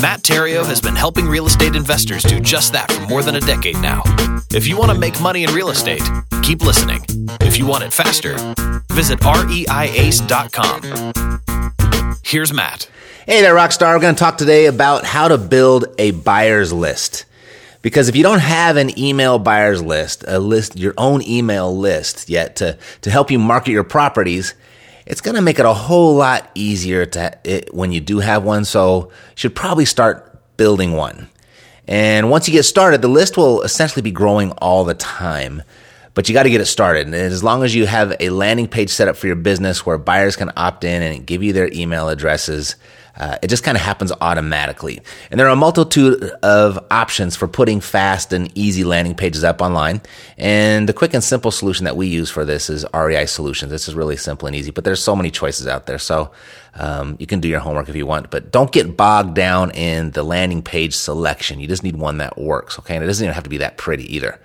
Matt Theriault has been helping real estate investors do just that for more than a decade now. If you want to make money in real estate, keep listening. If you want it faster, visit reiace.com. Here's Matt. Hey there, Rockstar. We're going to talk today about how to build a buyer's list. Because if you don't have an email buyer's list, a list, your own email list yet to, to help you market your properties, it's going to make it a whole lot easier to it, when you do have one. So you should probably start building one. And once you get started, the list will essentially be growing all the time. But you got to get it started. And as long as you have a landing page set up for your business where buyers can opt in and give you their email addresses, uh, it just kind of happens automatically. And there are a multitude of options for putting fast and easy landing pages up online. And the quick and simple solution that we use for this is REI Solutions. This is really simple and easy, but there's so many choices out there. So um, you can do your homework if you want, but don't get bogged down in the landing page selection. You just need one that works, okay? And it doesn't even have to be that pretty either.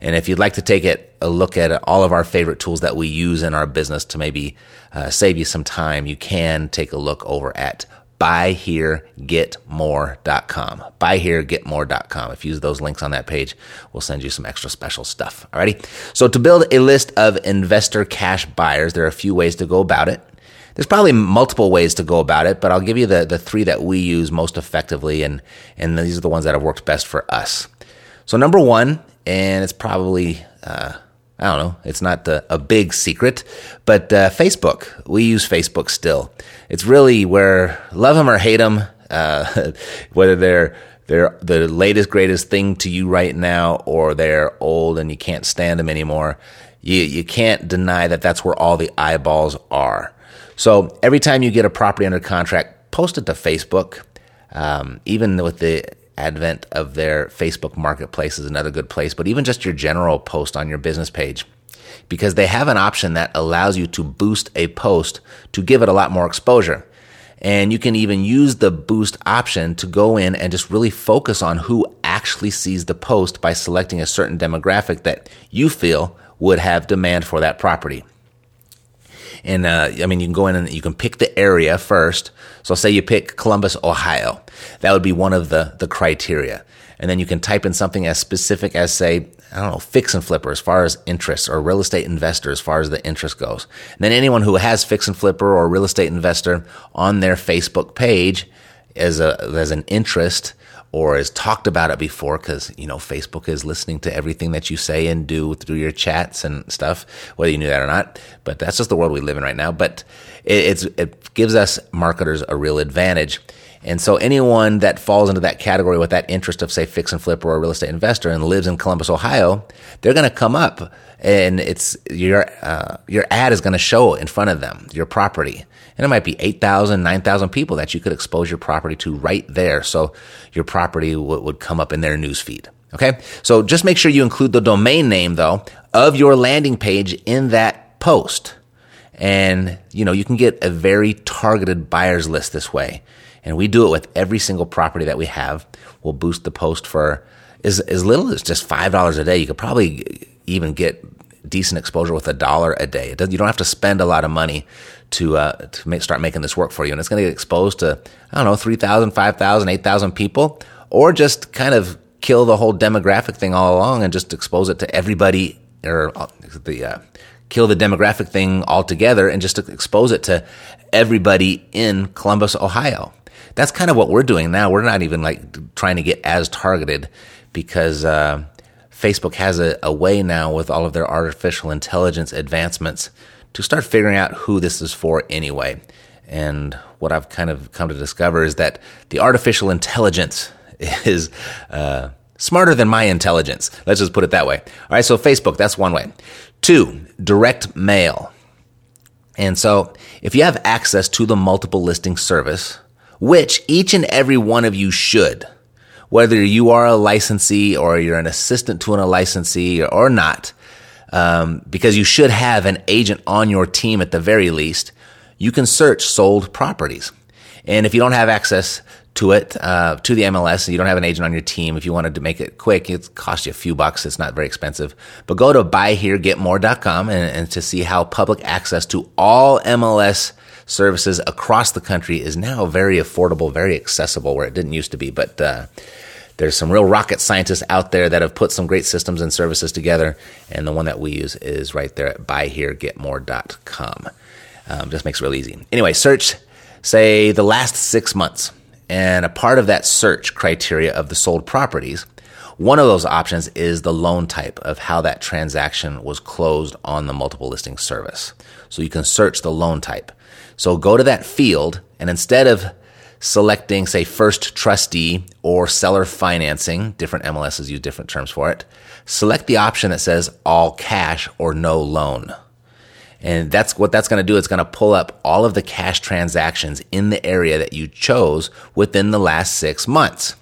And if you'd like to take it a look at all of our favorite tools that we use in our business to maybe uh, save you some time, you can take a look over at buyheregetmore.com. Buyheregetmore.com. If you use those links on that page, we'll send you some extra special stuff. Alrighty. So to build a list of investor cash buyers, there are a few ways to go about it. There's probably multiple ways to go about it, but I'll give you the, the three that we use most effectively, and, and these are the ones that have worked best for us. So number one, and it's probably uh, I don't know. It's not a, a big secret, but uh, Facebook. We use Facebook still. It's really where love them or hate them, uh, whether they're they're the latest greatest thing to you right now, or they're old and you can't stand them anymore. You you can't deny that that's where all the eyeballs are. So every time you get a property under contract, post it to Facebook. Um, even with the advent of their Facebook marketplace is another good place, but even just your general post on your business page. Because they have an option that allows you to boost a post to give it a lot more exposure. And you can even use the boost option to go in and just really focus on who actually sees the post by selecting a certain demographic that you feel would have demand for that property. And uh, I mean, you can go in and you can pick the area first. So say you pick Columbus, Ohio. That would be one of the, the criteria. And then you can type in something as specific as, say, I don't know, fix and flipper as far as interest or real estate investor as far as the interest goes. And then anyone who has fix and flipper or real estate investor on their Facebook page as a, as an interest, or has talked about it before because you know Facebook is listening to everything that you say and do through your chats and stuff, whether you knew that or not. But that's just the world we live in right now. But it, it gives us marketers a real advantage. And so anyone that falls into that category with that interest of say fix and flip or a real estate investor and lives in Columbus, Ohio, they're going to come up and it's your uh, your ad is going to show in front of them your property and it might be 8,000, 9,000 people that you could expose your property to right there. So your property w- would come up in their newsfeed. Okay. So just make sure you include the domain name though of your landing page in that post. And, you know, you can get a very targeted buyers list this way. And we do it with every single property that we have. We'll boost the post for as, as little as just $5 a day, you could probably even get decent exposure with a dollar a day. you don't have to spend a lot of money to, uh, to make, start making this work for you. And it's going to get exposed to, I don't know, 3,000, 5,000, 8,000 people, or just kind of kill the whole demographic thing all along and just expose it to everybody or uh, the, uh, kill the demographic thing altogether and just expose it to everybody in Columbus, Ohio. That's kind of what we're doing now. We're not even like trying to get as targeted because, uh, Facebook has a, a way now with all of their artificial intelligence advancements to start figuring out who this is for anyway. And what I've kind of come to discover is that the artificial intelligence is uh, smarter than my intelligence. Let's just put it that way. All right, so Facebook, that's one way. Two, direct mail. And so if you have access to the multiple listing service, which each and every one of you should, whether you are a licensee or you're an assistant to a licensee or not, um, because you should have an agent on your team at the very least, you can search sold properties. And if you don't have access to it, uh, to the MLS, and you don't have an agent on your team, if you wanted to make it quick, it costs you a few bucks. It's not very expensive. But go to buyheregetmore.com and, and to see how public access to all MLS services across the country is now very affordable, very accessible, where it didn't used to be. But uh, there's some real rocket scientists out there that have put some great systems and services together. And the one that we use is right there at buyheregetmore.com. Um, just makes it real easy. Anyway, search, say, the last six months. And a part of that search criteria of the sold properties, one of those options is the loan type of how that transaction was closed on the multiple listing service. So you can search the loan type. So go to that field and instead of selecting, say, first trustee or seller financing, different MLSs use different terms for it, select the option that says all cash or no loan. And that's what that's going to do. It's going to pull up all of the cash transactions in the area that you chose within the last six months.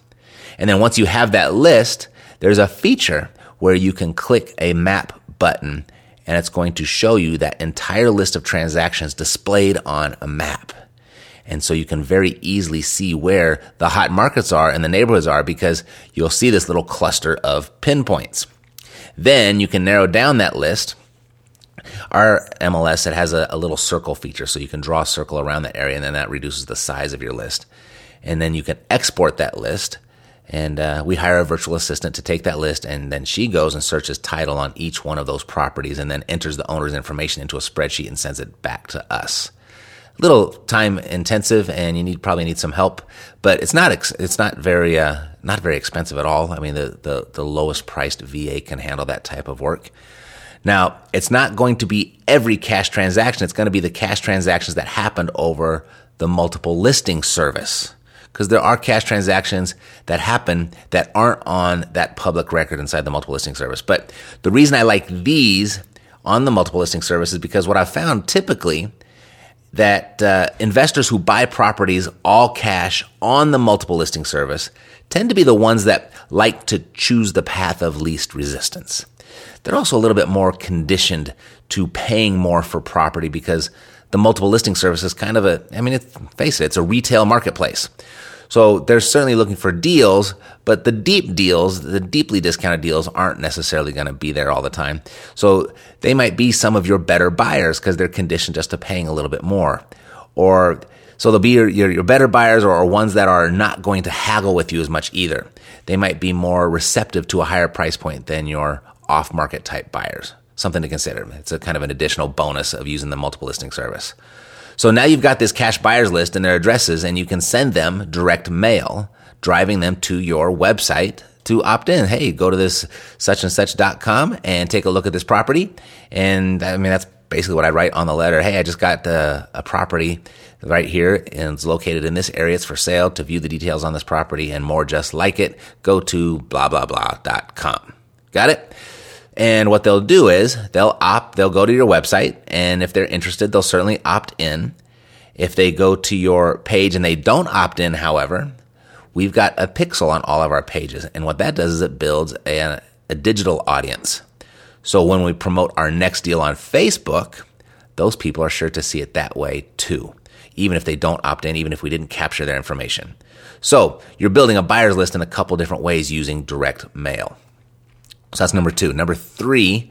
And then once you have that list, there's a feature where you can click a map button and it's going to show you that entire list of transactions displayed on a map. And so you can very easily see where the hot markets are and the neighborhoods are because you'll see this little cluster of pinpoints. Then you can narrow down that list. Our MLS, it has a, a little circle feature, so you can draw a circle around that area, and then that reduces the size of your list. And then you can export that list. And uh, we hire a virtual assistant to take that list, and then she goes and searches title on each one of those properties and then enters the owner's information into a spreadsheet and sends it back to us little time intensive and you need probably need some help, but it's not ex- it's not very uh, not very expensive at all. I mean, the, the the lowest priced VA can handle that type of work. Now, it's not going to be every cash transaction. It's going to be the cash transactions that happened over the multiple listing service. Because there are cash transactions that happen that aren't on that public record inside the multiple listing service. But the reason I like these on the multiple listing service is because what I've found typically that uh, investors who buy properties all cash on the multiple listing service tend to be the ones that like to choose the path of least resistance. They're also a little bit more conditioned to paying more for property because the multiple listing service is kind of a, I mean, face it, it's a retail marketplace. So they're certainly looking for deals, but the deep deals, the deeply discounted deals aren't necessarily going to be there all the time. So they might be some of your better buyers because they're conditioned just to paying a little bit more. Or so they'll be your, your, your better buyers or ones that are not going to haggle with you as much either. They might be more receptive to a higher price point than your off market type buyers. Something to consider. It's a kind of an additional bonus of using the multiple listing service. So now you've got this cash buyers list and their addresses, and you can send them direct mail, driving them to your website to opt in. Hey, go to this such and such.com and take a look at this property. And I mean, that's basically what I write on the letter. Hey, I just got uh, a property right here and it's located in this area. It's for sale. To view the details on this property and more just like it, go to blah, blah, blah.com. Got it? And what they'll do is they'll opt, they'll go to your website. And if they're interested, they'll certainly opt in. If they go to your page and they don't opt in, however, we've got a pixel on all of our pages. And what that does is it builds a, a digital audience. So when we promote our next deal on Facebook, those people are sure to see it that way too even if they don't opt in, even if we didn't capture their information. So you're building a buyer's list in a couple different ways using direct mail. So that's number two. Number three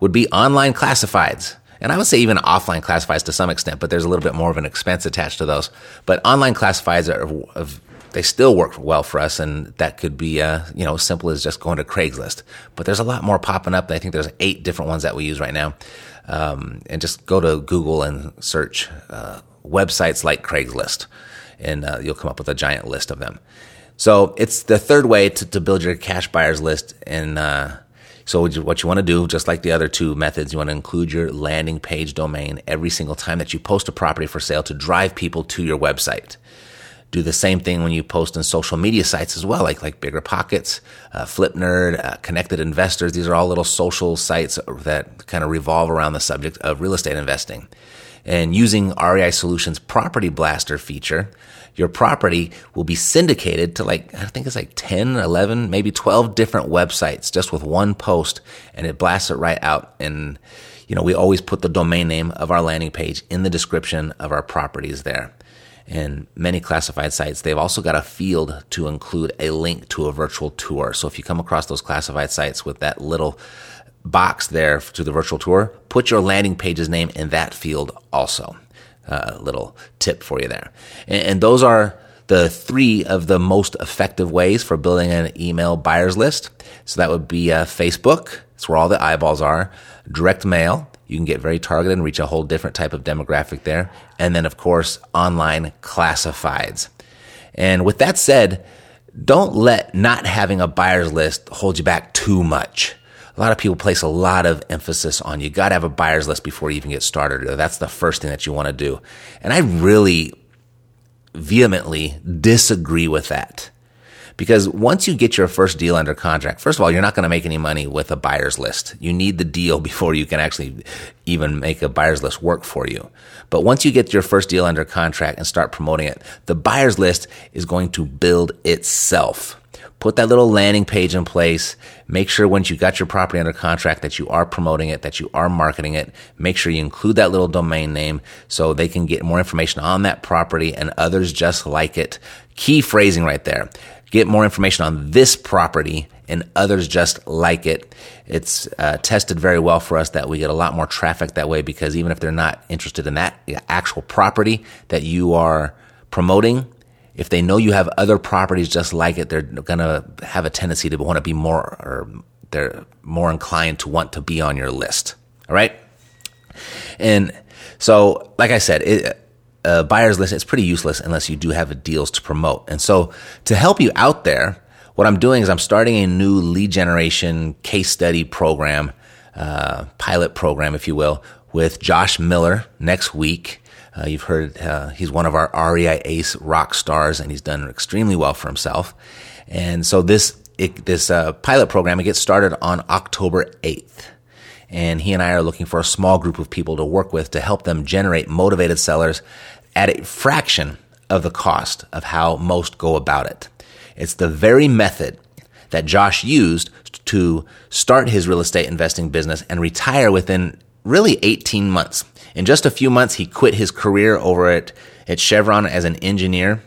would be online classifieds. And I would say even offline classifieds to some extent, but there's a little bit more of an expense attached to those. But online classifieds are, of they still work well for us, and that could be, uh, you know, simple as just going to Craigslist. But there's a lot more popping up. I think there's eight different ones that we use right now. Um, and just go to Google and search uh, websites like Craigslist, and uh, you'll come up with a giant list of them. So it's the third way to, to build your cash buyers list, and uh, so what you want to do, just like the other two methods, you want to include your landing page domain every single time that you post a property for sale to drive people to your website. Do the same thing when you post on social media sites as well, like like Bigger Pockets, uh, Flipnerd, uh, Connected Investors. These are all little social sites that kind of revolve around the subject of real estate investing. And using REI Solutions Property Blaster feature, your property will be syndicated to like, I think it's like 10, 11, maybe 12 different websites just with one post and it blasts it right out. And, you know, we always put the domain name of our landing page in the description of our properties there. And many classified sites, they've also got a field to include a link to a virtual tour. So if you come across those classified sites with that little box there to the virtual tour, put your landing page's name in that field also uh, little tip for you there. And, and, those are the three of the most effective ways for building an email buyers list. So that would be uh, Facebook. It's where all the eyeballs are. Direct mail. You can get very targeted and reach a whole different type of demographic there. And then, of course, online classifieds. And with that said, don't let not having a buyer's list hold you back too much a lot of people place a lot of emphasis on you got to have a buyer's list before you even get started. That's the first thing that you want to do. And I really vehemently disagree with that. Because once you get your first deal under contract, first of all, you're not going to make any money with a buyer's list. You need the deal before you can actually even make a buyer's list work for you. But once you get your first deal under contract and start promoting it, the buyer's list is going to build itself put that little landing page in place. Make sure once you got your property under contract that you are promoting it, that you are marketing it. Make sure you include that little domain name so they can get more information on that property and others just like it. Key phrasing right there. Get more information on this property and others just like it. It's uh, tested very well for us that we get a lot more traffic that way because even if they're not interested in that actual property that you are promoting, if they know you have other properties just like it, they're going to have a tendency to want to be more, or they're more inclined to want to be on your list. All right. And so, like I said, it, buyer's list is pretty useless unless you do have deals to promote. And so, to help you out there, what I'm doing is I'm starting a new lead generation case study program, uh, pilot program, if you will, with Josh Miller next week. Uh, you've heard uh, he's one of our REI Ace rock stars, and he's done extremely well for himself. And so this it, this uh, pilot program it gets started on October eighth, and he and I are looking for a small group of people to work with to help them generate motivated sellers at a fraction of the cost of how most go about it. It's the very method that Josh used to start his real estate investing business and retire within really 18 months. In just a few months, he quit his career over at, at Chevron as an engineer.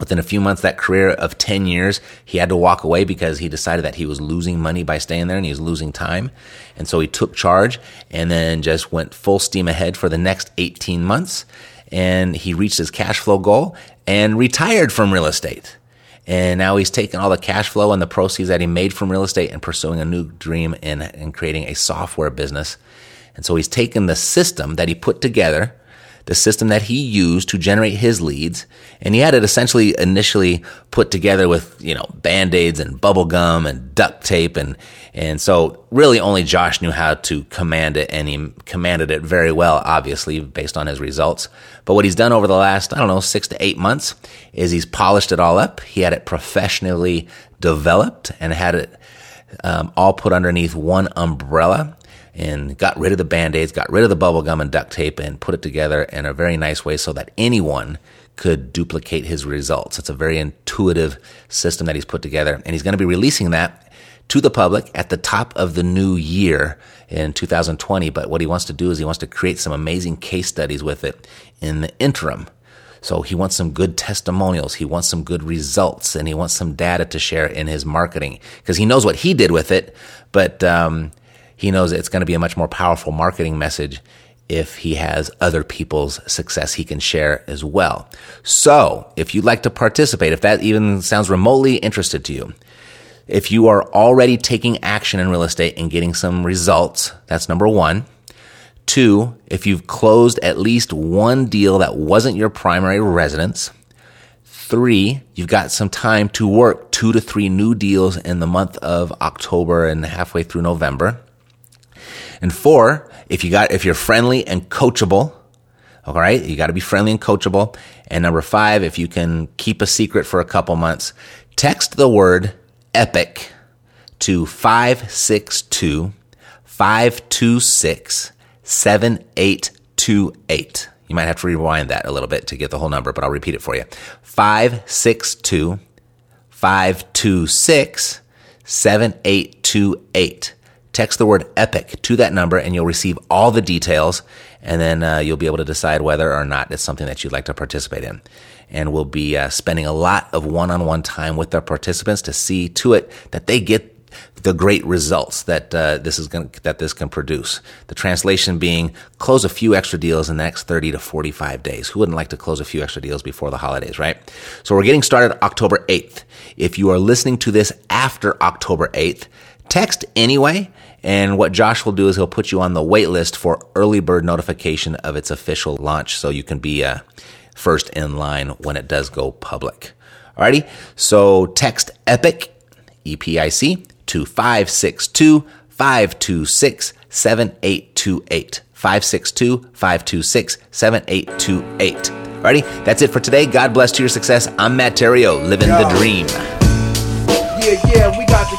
Within a few months, that career of 10 years, he had to walk away because he decided that he was losing money by staying there and he was losing time. And so he took charge and then just went full steam ahead for the next 18 months. And he reached his cash flow goal and retired from real estate. And now he's taking all the cash flow and the proceeds that he made from real estate and pursuing a new dream in, in creating a software business and so he's taken the system that he put together, the system that he used to generate his leads, and he had it essentially initially put together with, you know, band-aids and bubble gum and duct tape and and so really only Josh knew how to command it and he commanded it very well, obviously, based on his results. But what he's done over the last, I don't know, six to eight months is he's polished it all up. He had it professionally developed and had it um, all put underneath one umbrella and got rid of the band-aids, got rid of the bubble gum and duct tape and put it together in a very nice way so that anyone could duplicate his results. It's a very intuitive system that he's put together and he's going to be releasing that to the public at the top of the new year in 2020. But what he wants to do is he wants to create some amazing case studies with it in the interim. So he wants some good testimonials. He wants some good results and he wants some data to share in his marketing because he knows what he did with it, but, um, he knows it's going to be a much more powerful marketing message if he has other people's success he can share as well. So if you'd like to participate, if that even sounds remotely interested to you, if you are already taking action in real estate and getting some results, that's number one. Two, if you've closed at least one deal that wasn't your primary residence. Three, you've got some time to work two to three new deals in the month of October and halfway through November. And four, if you got, if you're friendly and coachable, all right, you got to be friendly and coachable. And number five, if you can keep a secret for a couple months, text the word epic to 562 526 7828. You might have to rewind that a little bit to get the whole number, but I'll repeat it for you. 562 526 7828. Text the word epic to that number and you'll receive all the details and then uh, you'll be able to decide whether or not it's something that you'd like to participate in. And we'll be uh, spending a lot of one-on-one time with our participants to see to it that they get the great results that uh, this is going that this can produce. The translation being close a few extra deals in the next 30 to 45 days. Who wouldn't like to close a few extra deals before the holidays, right? So we're getting started October 8th. If you are listening to this after October 8th, text anyway. And what Josh will do is he'll put you on the wait list for early bird notification of its official launch so you can be uh, first in line when it does go public. Alrighty. So text EPIC, E-P-I-C, to 562 526 7828. 562 526 7828. Alrighty. That's it for today. God bless to your success. I'm Matt Theriault, living Yo. the dream. Yeah, yeah, we got the